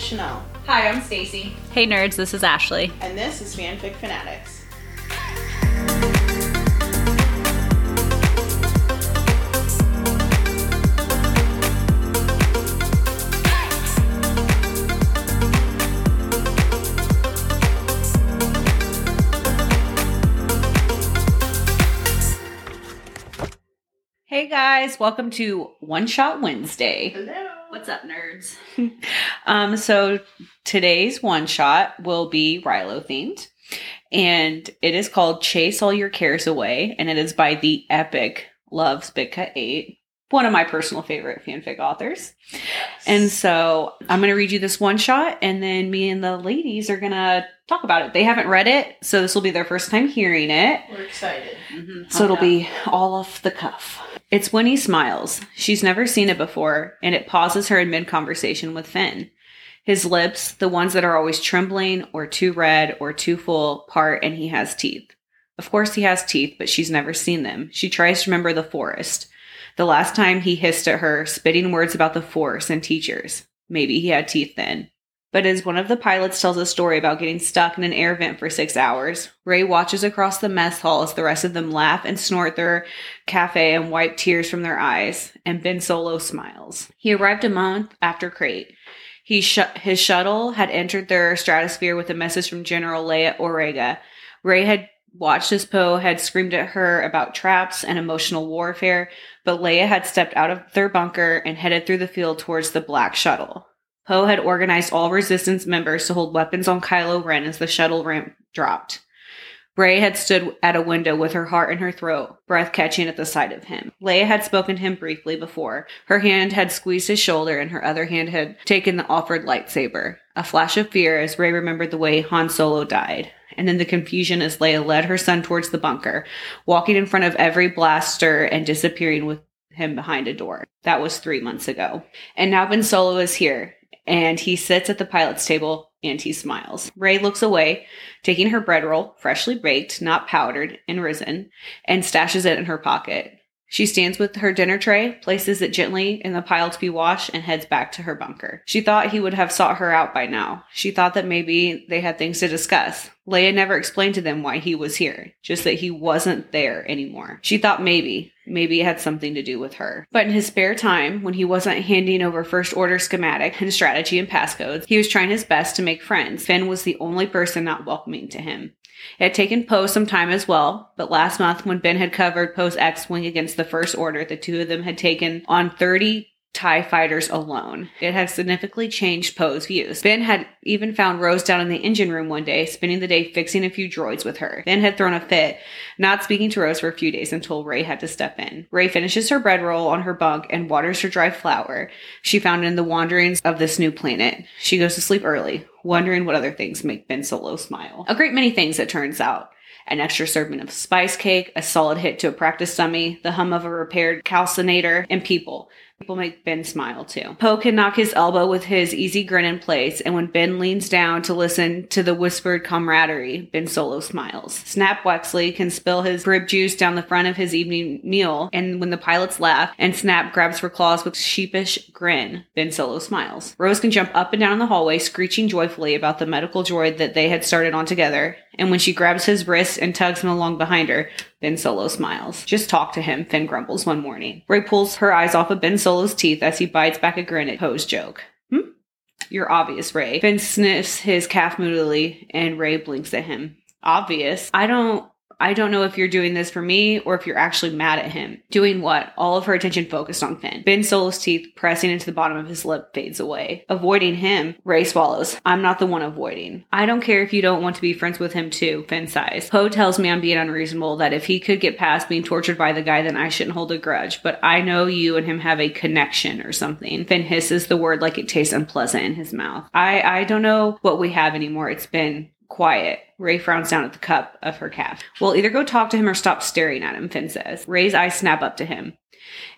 is Chanel, Hi, I'm Stacy. Hey nerds, this is Ashley. and this is Fanfic Fanatics. Guys, welcome to One Shot Wednesday. Hello. What's up, nerds? um, so today's one shot will be Reylo themed, and it is called Chase All Your Cares Away, and it is by the epic LovesBitca8, one of my personal favorite fanfic authors. And so I'm going to read you this one shot, and then me and the ladies are going to talk about it. They haven't read it, so this will be their first time hearing it. We're excited. Mm-hmm. So it'll be all off the cuff. It's when he smiles. She's never seen it before, and it pauses her in mid conversation with Finn. His lips, the ones that are always trembling or too red or too full, part, and he has teeth. Of course, he has teeth, but she's never seen them. She tries to remember the forest. The last time he hissed at her, spitting words about the force and teachers. Maybe he had teeth then. But as one of the pilots tells a story about getting stuck in an air vent for six hours, Rey watches across the mess hall as the rest of them laugh and snort their cafe and wipe tears from their eyes, and Ben Solo smiles. He arrived a month after Crait. He sh- his shuttle had entered their stratosphere with a message from General Leia Organa. Rey had watched as Poe had screamed at her about traps and emotional warfare, but Leia had stepped out of their bunker and headed through the field towards the black shuttle. Poe had organized all resistance members to hold weapons on Kylo Ren as the shuttle ramp dropped. Rey had stood at a window with her heart in her throat, breath catching at the sight of him. Leia had spoken to him briefly before. Her hand had squeezed his shoulder and her other hand had taken the offered lightsaber. A flash of fear as Rey remembered the way Han Solo died. And then the confusion as Leia led her son towards the bunker, walking in front of every blaster and disappearing with him behind a door. That was three months ago. And now Ben Solo is here, and he sits at the pilot's table and he smiles. Rey looks away, taking her bread roll, freshly baked, not powdered, and risen, and stashes it in her pocket. She stands with her dinner tray, places it gently in the pile to be washed, and heads back to her bunker. She thought he would have sought her out by now. She thought that maybe they had things to discuss. Leia never explained to them why he was here, just that he wasn't there anymore. She thought maybe, maybe it had something to do with her. But in his spare time, when he wasn't handing over first order schematic and strategy and passcodes, he was trying his best to make friends. Finn was the only person not welcoming to him. It had taken Poe some time as well, but last month when Ben had covered Poe's X-Wing against the First Order, the two of them had taken on 30 TIE fighters alone. It had significantly changed Poe's views. Ben had even found Rose down in the engine room one day, spending the day fixing a few droids with her. Ben had thrown a fit, not speaking to Rose for a few days until Rey had to step in. Rey finishes her bread roll on her bunk and waters her dry flower she found in the wanderings of this new planet. She goes to sleep early, wondering what other things make Ben Solo smile. A great many things, it turns out an extra serving of spice cake, a solid hit to a practice dummy, the hum of a repaired calcinator, and people. People make Ben smile too. Poe can knock his elbow with his easy grin in place, and when Ben leans down to listen to the whispered camaraderie, Ben Solo smiles. Snap Wexley can spill his rib juice down the front of his evening meal, and when the pilots laugh and Snap grabs for claws with sheepish grin, Ben Solo smiles. Rose can jump up and down the hallway, screeching joyfully about the medical droid that they had started on together, and when she grabs his wrist and tugs him along behind her, Ben Solo smiles. Just talk to him, Finn grumbles one morning. Rey pulls her eyes off of Ben Solo's teeth as he bites back a grin at Poe's joke. Hmm? You're obvious, Rey. Finn sniffs his caf moodily, and Rey blinks at him. Obvious? I don't. I don't know if you're doing this for me or if you're actually mad at him. Doing what? All of her attention focused on Finn. Ben Solo's teeth pressing into the bottom of his lip fades away. Avoiding him, Rey swallows. I'm not the one avoiding. I don't care if you don't want to be friends with him too, Finn sighs. Poe tells me I'm being unreasonable, that if he could get past being tortured by the guy, then I shouldn't hold a grudge. But I know you and him have a connection or something. Finn hisses the word like it tastes unpleasant in his mouth. I, I don't know what we have anymore. It's been quiet. Rey frowns down at the cup of her caf. We'll either go talk to him or stop staring at him, Finn says. Rey's eyes snap up to him.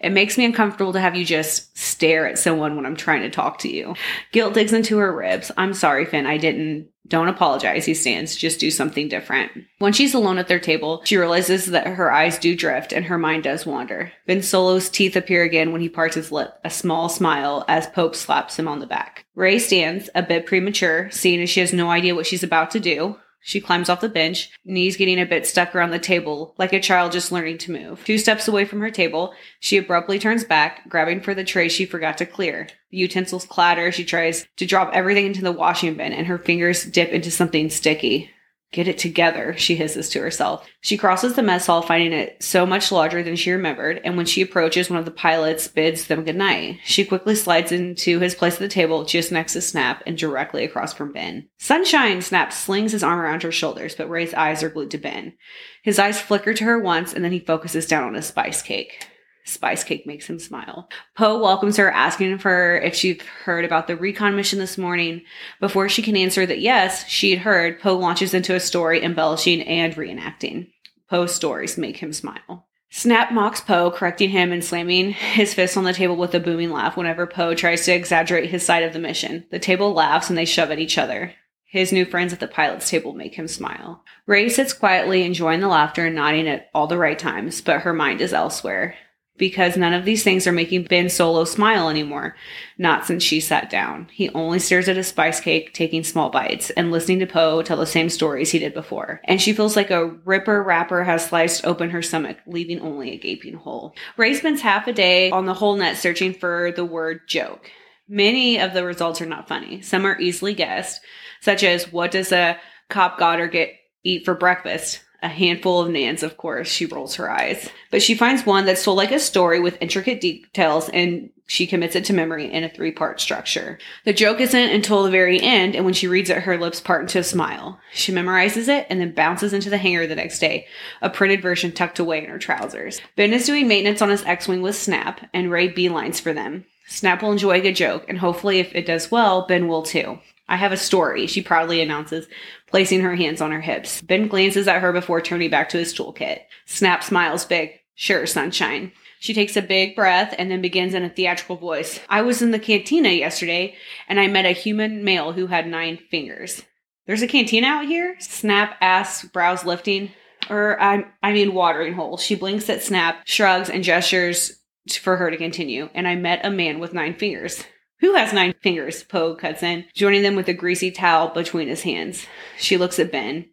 It makes me uncomfortable to have you just stare at someone when I'm trying to talk to you. Guilt digs into her ribs. I'm sorry, Finn. I didn't Don't apologize, he stands. Just do something different. When she's alone at their table, she realizes that her eyes do drift and her mind does wander. Ben Solo's teeth appear again when he parts his lip, a small smile as Pope slaps him on the back. Rey stands, a bit premature, seeing as she has no idea what she's about to do. She climbs off the bench, knees getting a bit stuck around the table, like a child just learning to move. Two steps away from her table, she abruptly turns back, grabbing for the tray she forgot to clear. The utensils clatter. She tries to drop everything into the washing bin, and her fingers dip into something sticky. Get it together, she hisses to herself. She crosses the mess hall, finding it so much larger than she remembered, and when she approaches, one of the pilots bids them goodnight. She quickly slides into his place at the table, just next to Snap and directly across from Ben. Sunshine! Snap slings his arm around her shoulders, but Rey's eyes are glued to Ben. His eyes flicker to her once, and then he focuses down on a spice cake. Spice Cake makes him smile. Poe welcomes her, asking her if she'd heard about the recon mission this morning. Before she can answer that yes, she'd heard, Poe launches into a story embellishing and reenacting. Poe's stories make him smile. Snap mocks Poe, correcting him and slamming his fist on the table with a booming laugh whenever Poe tries to exaggerate his side of the mission. The table laughs and they shove at each other. His new friends at the pilot's table make him smile. Rey sits quietly, enjoying the laughter and nodding at all the right times, but her mind is elsewhere because none of these things are making Ben Solo smile anymore. Not since she sat down. He only stares at a spice cake, taking small bites, and listening to Poe tell the same stories he did before. And she feels like a ripper wrapper has sliced open her stomach, leaving only a gaping hole. Rey spends half a day on the holonet searching for the word joke. Many of the results are not funny. Some are easily guessed, such as what does a cop goddard get eat for breakfast? A handful of Nans, of course. She rolls her eyes. But she finds one that's told like a story with intricate details and she commits it to memory in a three part structure. The joke isn't until the very end, and when she reads it, her lips part into a smile. She memorizes it and then bounces into the hangar the next day, a printed version tucked away in her trousers. Ben is doing maintenance on his X Wing with Snap, and Rey beelines for them. Snap will enjoy a good joke, and hopefully, if it does well, Ben will too. I have a story, she proudly announces, placing her hands on her hips. Ben glances at her before turning back to his toolkit. Snap smiles big. Sure, sunshine. She takes a big breath and then begins in a theatrical voice. I was in the cantina yesterday and I met a human male who had nine fingers. There's a cantina out here? Snap asks, brows lifting. Or, I, I mean, watering hole. She blinks at Snap, shrugs, and gestures for her to continue. And I met a man with nine fingers. Who has nine fingers? Poe cuts in, joining them with a greasy towel between his hands. She looks at Ben.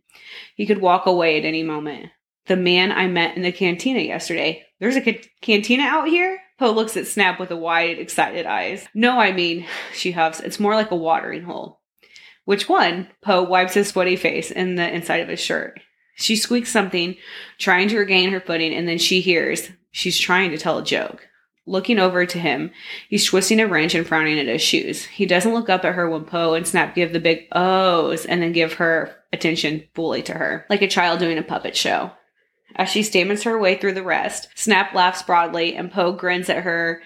He could walk away at any moment. The man I met in the cantina yesterday. There's a ca- cantina out here? Poe looks at Snap with a wide, excited eyes. No, I mean, she huffs, it's more like a watering hole. Which one? Poe wipes his sweaty face in the inside of his shirt. She squeaks something, trying to regain her footing, and then she hears she's trying to tell a joke looking over to him. He's twisting a wrench and frowning at his shoes. He doesn't look up at her when Poe and Snap give the big ohs and then give her attention fully to her, like a child doing a puppet show. As she stammers her way through the rest, Snap laughs broadly and Poe grins at her,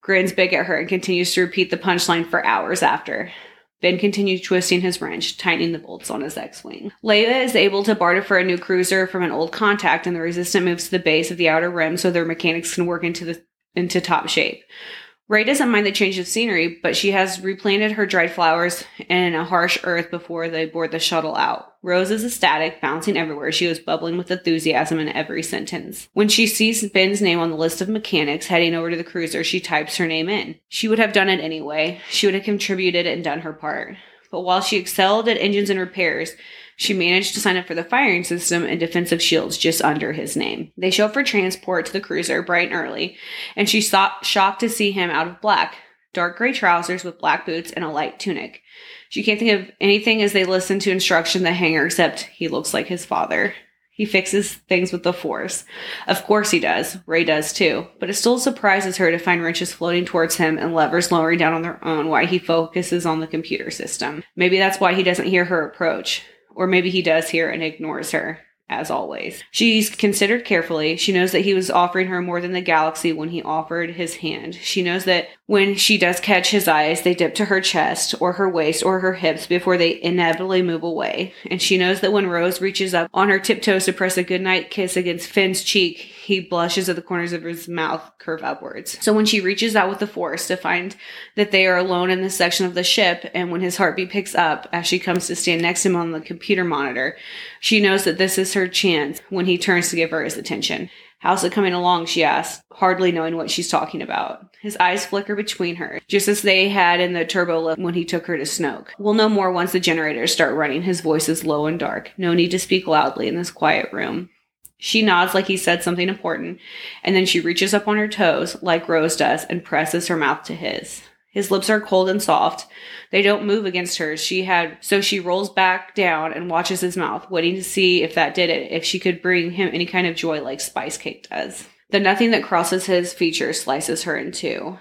grins big at her, and continues to repeat the punchline for hours after. Ben continues twisting his wrench, tightening the bolts on his X-Wing. Leia is able to barter for a new cruiser from an old contact, and the Resistant moves to the base of the Outer Rim so their mechanics can work into the into top shape. Rey doesn't mind the change of scenery, but she has replanted her dried flowers in a harsh earth before they board the shuttle out. Rose is ecstatic, bouncing everywhere. She was bubbling with enthusiasm in every sentence. When she sees Ben's name on the list of mechanics heading over to the cruiser, she types her name in. She would have done it anyway. She would have contributed and done her part. But while she excelled at engines and repairs, she managed to sign up for the firing system and defensive shields just under his name. They show up for transport to the cruiser bright and early, and she's shocked to see him out of black, dark gray trousers with black boots and a light tunic. She can't think of anything as they listen to instruction the hangar except he looks like his father. He fixes things with the force. Of course he does. Rey does too. But it still surprises her to find wrenches floating towards him and levers lowering down on their own while he focuses on the computer system. Maybe that's why he doesn't hear her approach. Or maybe he does hear and ignores her. as always. She's considered carefully. She knows that he was offering her more than the galaxy when he offered his hand. She knows that when she does catch his eyes, they dip to her chest or her waist or her hips before they inevitably move away. And she knows that when Rose reaches up on her tiptoes to press a goodnight kiss against Finn's cheek, he blushes at the corners of his mouth curve upwards. So when she reaches out with the force to find that they are alone in this section of the ship, and when his heartbeat picks up as she comes to stand next to him on the computer monitor, she knows that this is her chance when he turns to give her his attention. How's it coming along? She asks, hardly knowing what she's talking about. His eyes flicker between her, just as they had in the turbo lift when he took her to Snoke. We'll know more once the generators start running. His voice is low and dark. No need to speak loudly in this quiet room. She nods like he said something important, and then she reaches up on her toes, like Rose does, and presses her mouth to his. His lips are cold and soft. They don't move against hers. She had, so she rolls back down and watches his mouth, waiting to see if that did it, if she could bring him any kind of joy like Spice Cake does. The nothing that crosses his features slices her in two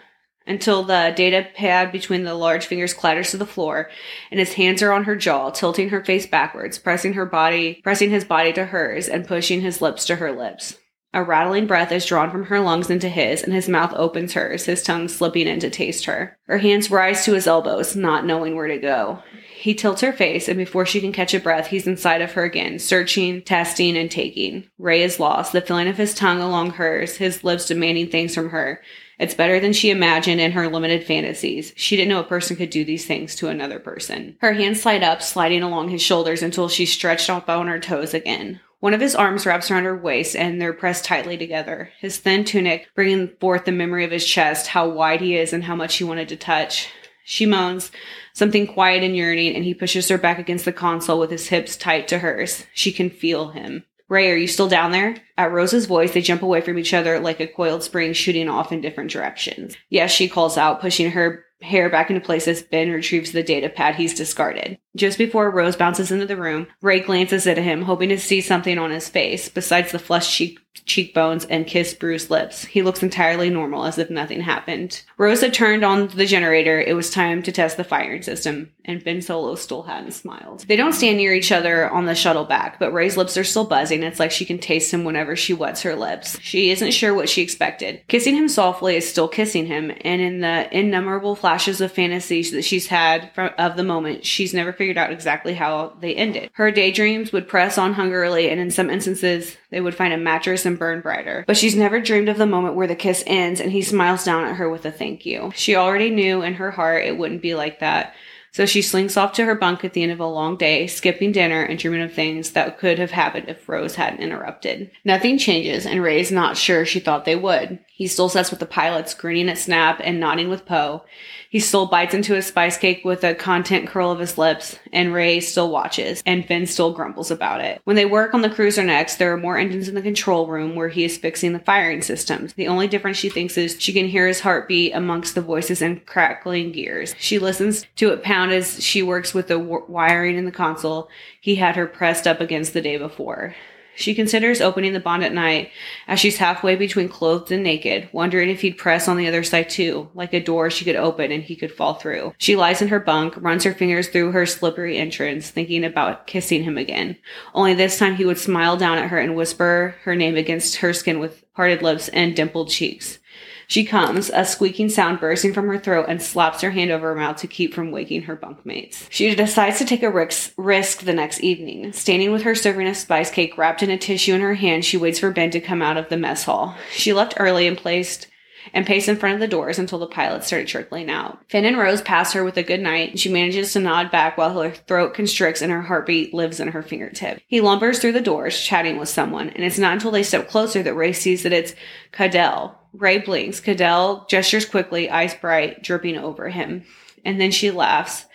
until the data pad between the large fingers clatters to the floor and his hands are on her jaw, tilting her face backwards, pressing her body, pressing his body to hers and pushing his lips to her lips. A rattling breath is drawn from her lungs into his, and his mouth opens hers, his tongue slipping in to taste her. Her hands rise to his elbows, not knowing where to go. He tilts her face, and before she can catch a breath, he's inside of her again, searching, testing, and taking. Rey is lost, the feeling of his tongue along hers, his lips demanding things from her. It's better than she imagined in her limited fantasies. She didn't know a person could do these things to another person. Her hands slide up, sliding along his shoulders until she's stretched up on her toes again. One of his arms wraps around her waist and they're pressed tightly together. His thin tunic bringing forth the memory of his chest, how wide he is and how much he wanted to touch. She moans, something quiet and yearning, and he pushes her back against the console with his hips tight to hers. She can feel him. Rey, are you still down there? At Rose's voice, they jump away from each other like a coiled spring shooting off in different directions. Yes, she calls out, pushing her hair back into place as Ben retrieves the data pad he's discarded. Just before Rose bounces into the room, Rey glances at him, hoping to see something on his face besides the flushed cheek cheekbones and kissed bruised lips. He looks entirely normal as if nothing happened. Rose had turned on the generator. It was time to test the firing system, and Ben Solo still hadn't smiled. They don't stand near each other on the shuttle back, but Rey's lips are still buzzing. It's like she can taste him whenever she wets her lips. She isn't sure what she expected. Kissing him softly is still kissing him, and in the innumerable flashes of fantasies that she's had from, of the moment, she's never figured out exactly how they ended. Her daydreams would press on hungrily, and in some instances, they would find a mattress and burn brighter. But she's never dreamed of the moment where the kiss ends and he smiles down at her with a thank you. She already knew in her heart it wouldn't be like that. So she slinks off to her bunk at the end of a long day, skipping dinner and dreaming of things that could have happened if Rose hadn't interrupted. Nothing changes, and Rey's not sure she thought they would. He still sits with the pilots, grinning at Snap and nodding with Poe. He still bites into his spice cake with a content curl of his lips, and Rey still watches, and Finn still grumbles about it. When they work on the cruiser next, there are more engines in the control room where he is fixing the firing systems. The only difference she thinks is she can hear his heartbeat amongst the voices and crackling gears. She listens to it pound as she works with the w- wiring in the console he had her pressed up against the day before. She considers opening the bond at night as she's halfway between clothed and naked, wondering if he'd press on the other side too, like a door she could open and he could fall through. She lies in her bunk, runs her fingers through her slippery entrance, thinking about kissing him again. Only this time he would smile down at her and whisper her name against her skin with parted lips and dimpled cheeks. She comes, a squeaking sound bursting from her throat, and slaps her hand over her mouth to keep from waking her bunkmates. She decides to take a risk, the next evening. Standing with her serving of spice cake wrapped in a tissue in her hand, she waits for Ben to come out of the mess hall. She left early and placed and paced in front of the doors until the pilot started trickling out. Finn and Rose pass her with a good night. And she manages to nod back while her throat constricts and her heartbeat lives in her fingertip. He lumbers through the doors, chatting with someone, and it's not until they step closer that Rey sees that it's Kaydel. Rey blinks. Kaydel gestures quickly, eyes bright, dripping over him. And then she laughs,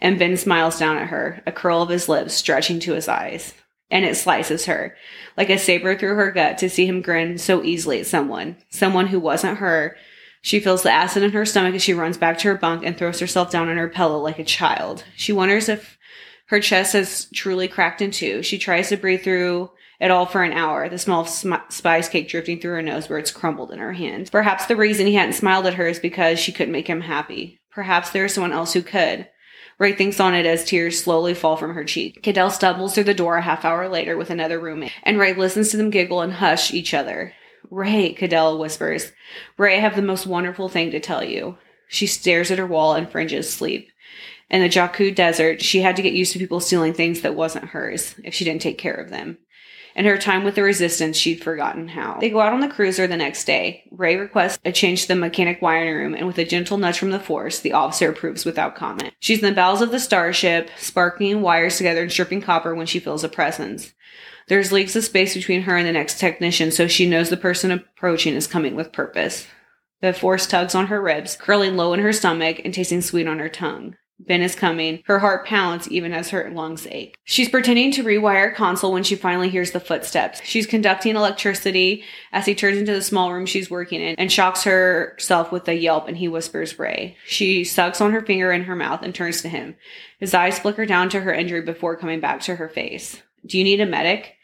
and Ben smiles down at her, a curl of his lips stretching to his eyes. And it slices her, like a saber through her gut to see him grin so easily at someone, someone who wasn't her. She feels the acid in her stomach as she runs back to her bunk and throws herself down on her pillow like a child. She wonders if her chest has truly cracked in two. She tries to breathe through it all for an hour, the smell sm- spice cake drifting through her nose where it's crumbled in her hand. Perhaps the reason he hadn't smiled at her is because she couldn't make him happy. Perhaps there is someone else who could. Rey thinks on it as tears slowly fall from her cheek. Kaydel stumbles through the door a half hour later with another roommate, and Rey listens to them giggle and hush each other. Rey, Kaydel whispers. Rey, I have the most wonderful thing to tell you. She stares at her wall and fringes sleep. In the Jakku desert, she had to get used to people stealing things that wasn't hers if she didn't take care of them. In her time with the resistance, she'd forgotten how. They go out on the cruiser the next day. Rey requests a change to the mechanic wiring room, and with a gentle nudge from the force, the officer approves without comment. She's in the bowels of the starship, sparking wires together and stripping copper when she feels a presence. There's leagues of space between her and the next technician, so she knows the person approaching is coming with purpose. The force tugs on her ribs, curling low in her stomach and tasting sweet on her tongue. Ben is coming. Her heart pounds even as her lungs ache. She's pretending to rewire console when she finally hears the footsteps. She's conducting electricity as he turns into the small room she's working in and shocks herself with a yelp and he whispers Rey. She sucks on her finger in her mouth and turns to him. His eyes flicker down to her injury before coming back to her face. Do you need a medic?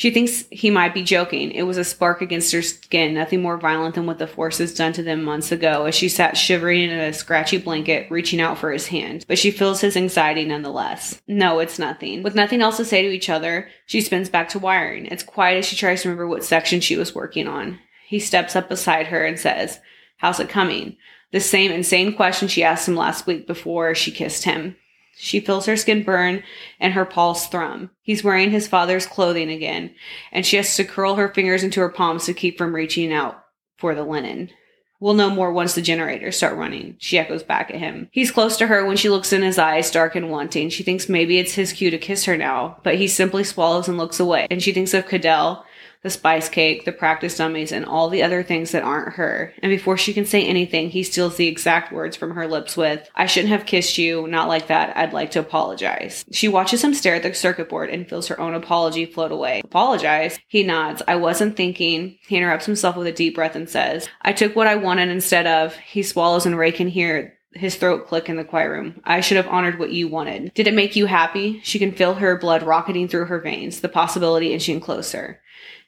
She thinks he might be joking. It was a spark against her skin, nothing more violent than what the forces done to them months ago, as she sat shivering in a scratchy blanket, reaching out for his hand. But she feels his anxiety nonetheless. No, it's nothing. With nothing else to say to each other, she spins back to wiring. It's quiet as she tries to remember what section she was working on. He steps up beside her and says, How's it coming? The same insane question she asked him last week before she kissed him. She feels her skin burn and her pulse thrum. He's wearing his father's clothing again, and she has to curl her fingers into her palms to keep from reaching out for the linen. We'll know more once the generators start running. She echoes back at him. He's close to her when she looks in his eyes, dark and wanting. She thinks maybe it's his cue to kiss her now, but he simply swallows and looks away. And she thinks of Kaydel the spice cake, the practice dummies, and all the other things that aren't her. And before she can say anything, he steals the exact words from her lips with, I shouldn't have kissed you, not like that, I'd like to apologize. She watches him stare at the circuit board and feels her own apology float away. Apologize? He nods. I wasn't thinking. He interrupts himself with a deep breath and says, I took what I wanted instead of. He swallows and Rey can hear his throat click in the quiet room. I should have honored what you wanted. Did it make you happy? She can feel her blood rocketing through her veins, the possibility inching closer.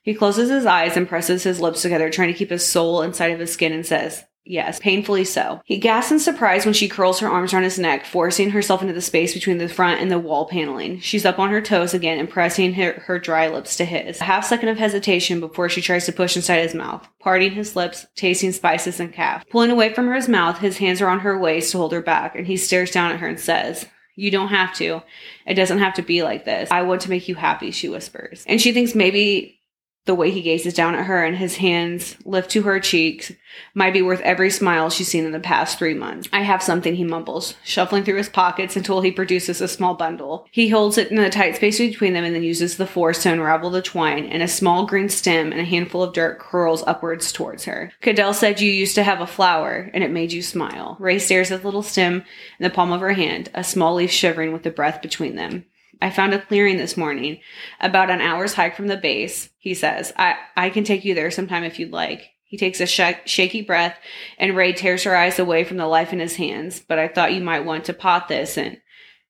He closes his eyes and presses his lips together, trying to keep his soul inside of his skin, and says, Yes, painfully so. He gasps in surprise when she curls her arms around his neck, forcing herself into the space between the front and the wall paneling. She's up on her toes again and pressing her, her dry lips to his. A half second of hesitation before she tries to push inside his mouth, parting his lips, tasting spices and caf. Pulling away from his mouth, his hands are on her waist to hold her back, and he stares down at her and says, you don't have to. It doesn't have to be like this. I want to make you happy, she whispers. And she thinks maybe the way he gazes down at her and his hands lift to her cheeks might be worth every smile she's seen in the past three months. I have something, he mumbles, shuffling through his pockets until he produces a small bundle. He holds it in the tight space between them and then uses the force to unravel the twine, and a small green stem and a handful of dirt curls upwards towards her. Kaydel said you used to have a flower, and it made you smile. Rey stares at the little stem in the palm of her hand, a small leaf shivering with the breath between them. I found a clearing this morning, about an hour's hike from the base. He says, I, I can take you there sometime if you'd like. He takes a sh- shaky breath, and Rey tears her eyes away from the life in his hands. But I thought you might want to pot this, and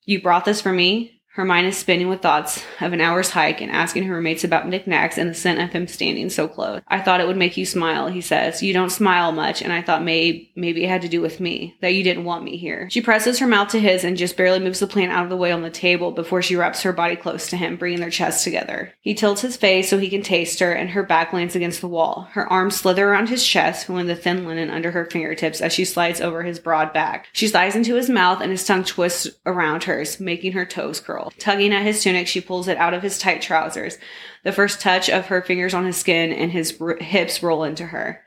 you brought this for me? Her mind is spinning with thoughts of an hour's hike and asking her roommates about knickknacks and the scent of him standing so close. I thought it would make you smile, he says. You don't smile much, and I thought maybe maybe it had to do with me, that you didn't want me here. She presses her mouth to his and just barely moves the plant out of the way on the table before she wraps her body close to him, bringing their chests together. He tilts his face so he can taste her, and her back lands against the wall. Her arms slither around his chest, feeling the thin linen under her fingertips as she slides over his broad back. She slides into his mouth, and his tongue twists around hers, making her toes curl. Tugging at his tunic, she pulls it out of his tight trousers. The first touch of her fingers on his skin and his r- hips roll into her.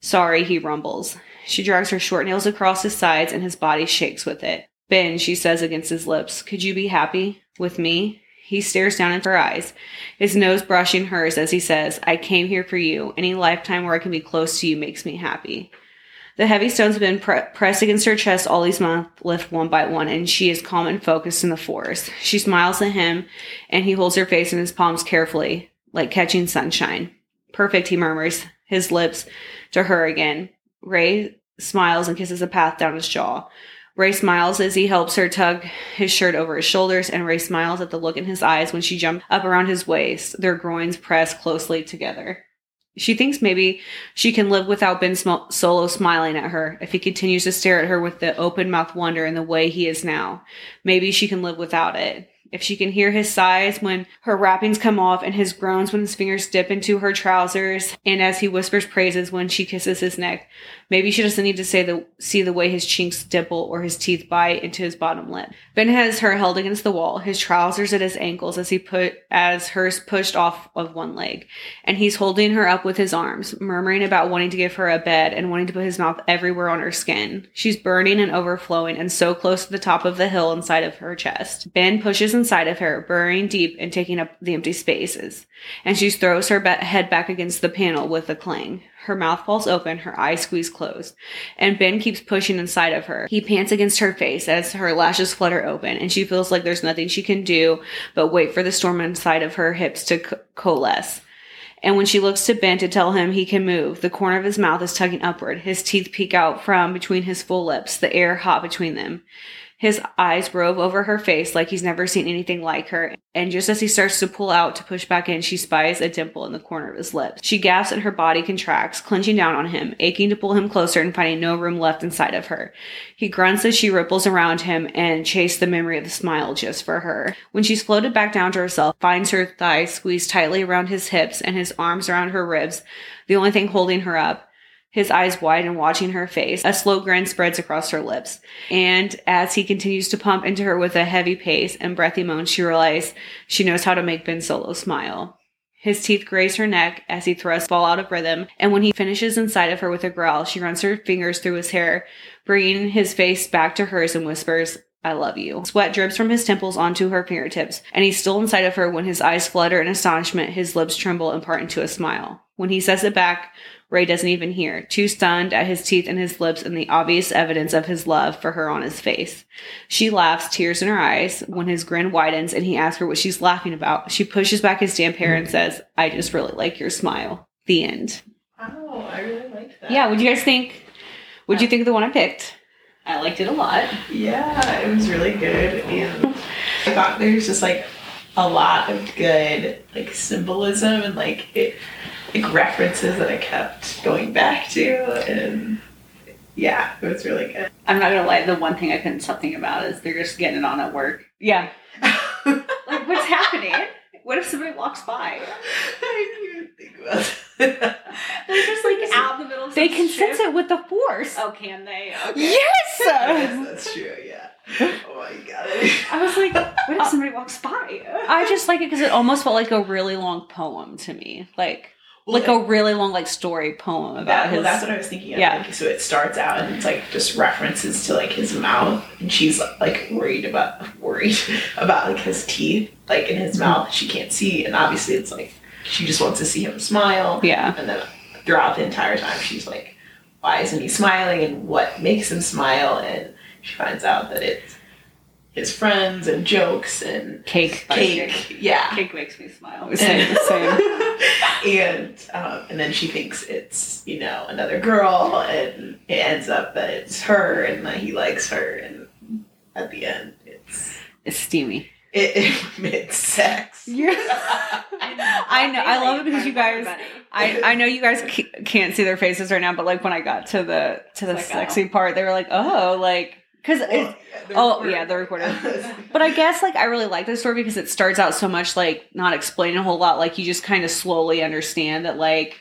Sorry, he rumbles. She drags her short nails across his sides and his body shakes with it. Ben, she says against his lips, could you be happy with me? He stares down into her eyes, his nose brushing hers as he says, I came here for you. Any lifetime where I can be close to you makes me happy. The heavy stones have been pre- pressed against her chest all these months, lift one by one, and she is calm and focused in the forest. She smiles at him, and he holds her face in his palms carefully, like catching sunshine. Perfect, he murmurs, his lips to her again. Rey smiles and kisses a path down his jaw. Rey smiles as he helps her tug his shirt over his shoulders, and Rey smiles at the look in his eyes when she jumps up around his waist, their groins pressed closely together. She thinks maybe she can live without Ben Solo smiling at her if he continues to stare at her with the open mouth wonder in the way he is now. Maybe she can live without it. If she can hear his sighs when her wrappings come off and his groans when his fingers dip into her trousers and as he whispers praises when she kisses his neck, maybe she doesn't need to say the see the way his cheeks dimple or his teeth bite into his bottom lip. Ben has her held against the wall, his trousers at his ankles as he put as hers pushed off of one leg, and he's holding her up with his arms, murmuring about wanting to give her a bed and wanting to put his mouth everywhere on her skin. She's burning and overflowing and so close to the top of the hill inside of her chest. Ben pushes inside of her, burrowing deep and taking up the empty spaces, and she throws her head back against the panel with a clang. Her mouth falls open, her eyes squeeze closed, and Ben keeps pushing inside of her. He pants against her face as her lashes flutter open, and she feels like there's nothing she can do but wait for the storm inside of her hips to co- coalesce. And when she looks to Ben to tell him he can move, the corner of his mouth is tugging upward. His teeth peek out from between his full lips, the air hot between them. His eyes rove over her face like he's never seen anything like her, and just as he starts to pull out to push back in, she spies a dimple in the corner of his lips. She gasps and her body contracts, clenching down on him, aching to pull him closer and finding no room left inside of her. He grunts as she ripples around him and chases the memory of the smile just for her. When she's floated back down to herself, finds her thighs squeezed tightly around his hips and his arms around her ribs, the only thing holding her up his eyes wide and watching her face. A slow grin spreads across her lips. And as he continues to pump into her with a heavy pace and breathy moan, she realizes she knows how to make Ben Solo smile. His teeth graze her neck as he thrusts fall out of rhythm, and when he finishes inside of her with a growl, she runs her fingers through his hair, bringing his face back to hers and whispers, I love you. Sweat drips from his temples onto her fingertips, and he's still inside of her when his eyes flutter in astonishment, his lips tremble and part into a smile. When he says it back, Rey doesn't even hear, too stunned at his teeth and his lips and the obvious evidence of his love for her on his face. She laughs, tears in her eyes, when his grin widens and he asks her what she's laughing about. She pushes back his damp hair and says, I just really like your smile. The end. Oh, I really liked that. Yeah, what do you guys think? What do you think of the one I picked? I liked it a lot. Yeah, it was really good. And I thought there's just like a lot of good like symbolism and like it like references that I kept going back to and yeah, it was really good. I'm not gonna lie, the one thing I couldn't stop thinking about is they're just getting it on at work. Yeah. Like, what's happening? What if somebody walks by? I didn't even think about that. They're just like out in the middle of They can sense it with the force. Oh, can they? Okay. Yes! Yes, that's true, yeah. Oh my god. I was like, what if somebody walks by? I just like it because it almost felt like a really long poem to me. Like, like a really long like story poem about that, his. well, that's what I was thinking of. Yeah. Like, so it starts out and it's like just references to like his mouth, and she's like worried about worried about like his teeth, like in his mm-hmm. mouth. She can't see, and obviously it's like she just wants to see him smile. yeah. And then throughout the entire time, she's like, "Why isn't he smiling? And what makes him smile?" And she finds out that it's his friends and jokes and Cake. cake. Yeah. Cake makes me smile. Same, same. and um, and then she thinks it's you know another girl, and it ends up that it's her, and that he likes her, and at the end, it's It's steamy. it, it it's sex. Yeah. I know. I love it because you guys. I, I know you guys can't see their faces right now, but like when I got to the to the like, sexy part, they were like, "Oh, like," because Well, yeah, oh, yeah, the recorder. But I guess like I really like this story because it starts out so much like not explaining a whole lot. Like you just kind of slowly understand that like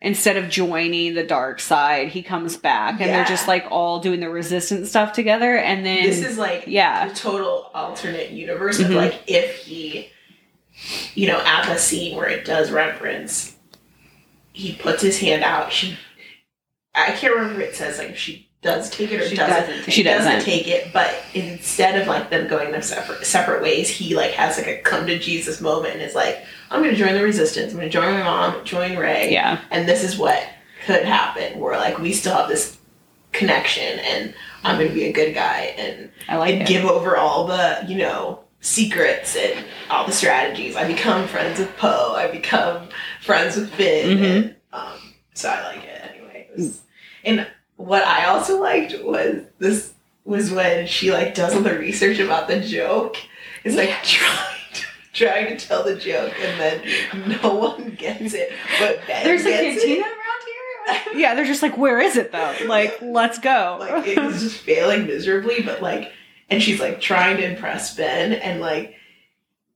instead of joining the dark side, he comes back and they're just like all doing the resistance stuff together. And then this is like yeah. the total alternate universe of Mhm. like if he you know at the scene where it does reference he puts his hand out she i can't remember if it says like if she does take it or She doesn't, doesn't She doesn't. take it but instead of like them going their separate separate ways he like has like a come to jesus moment and is like i'm gonna join the resistance i'm gonna join my mom join rey yeah, and this is what could happen where like we still have this connection and i'm gonna be a good guy and I like and give over all the you know secrets and all the strategies. I become friends with Poe. I become friends with Finn. Mhm. And, um, so I like it anyway. It was- and what I also liked was this was when she like does all the research about the joke. It's like trying to trying to tell the joke, and then no one gets it, but Ben There's a gets cantina it. around here. Yeah, they're just like, where is it though? Like, let's go. Like it was just failing miserably, but like, and she's like trying to impress Ben, and like,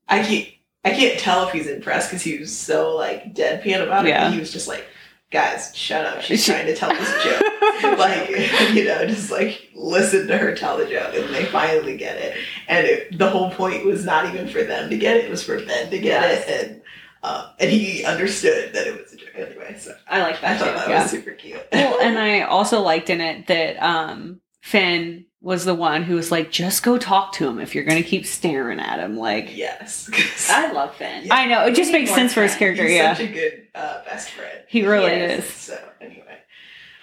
I can't, I can't tell if he's impressed because he was so like deadpan about it. Yeah. But he was just like, guys, shut up. She's trying to tell this joke. like you know just like listen to her tell the joke and they finally get it and it, the whole point was not even for them to get it it was for ben to get Yes. it and um, and he understood that it was a joke anyway so I like i that thought too. that yeah. was super cute well, and I also liked in it that um, Finn was the one who was like, just go talk to him if you're going to keep staring at him. Like, yes, I love Finn. Yeah. I know, it just makes more sense for his character. he's Yeah. such a good uh, best friend He really is. is. so anyway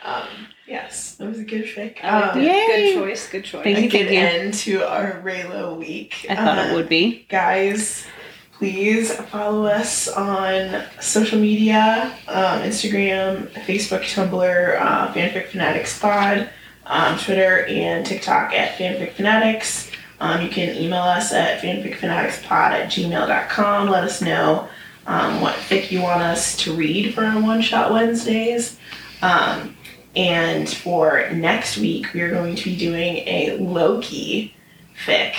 um, yes that was a good fic I liked um. Yay. Good choice. Good choice. Thank a you, good thank you. to our Reylo week. I thought Uh, it would be. guys please follow us on social media um, instagram facebook tumblr uh, fanfic fanatics pod um, twitter and tiktok at fanfic fanatics um, you can email us at fanficfanaticspod at gmail.com let us know um, what fic you want us to read for our one shot wednesdays. Um, and for next week we are going to be doing a loki fic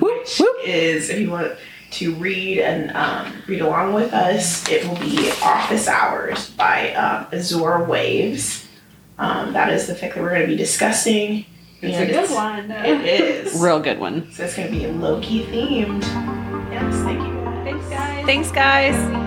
which is if you want to read and um, read along with us, it will be Office Hours by um, Azure Waves. Um, that is the fic that we're going to be discussing. It's and a good one. It is. Real good one. So it's going to be Loki themed. Yes, thank you. guys. Thanks, guys. Thanks, guys.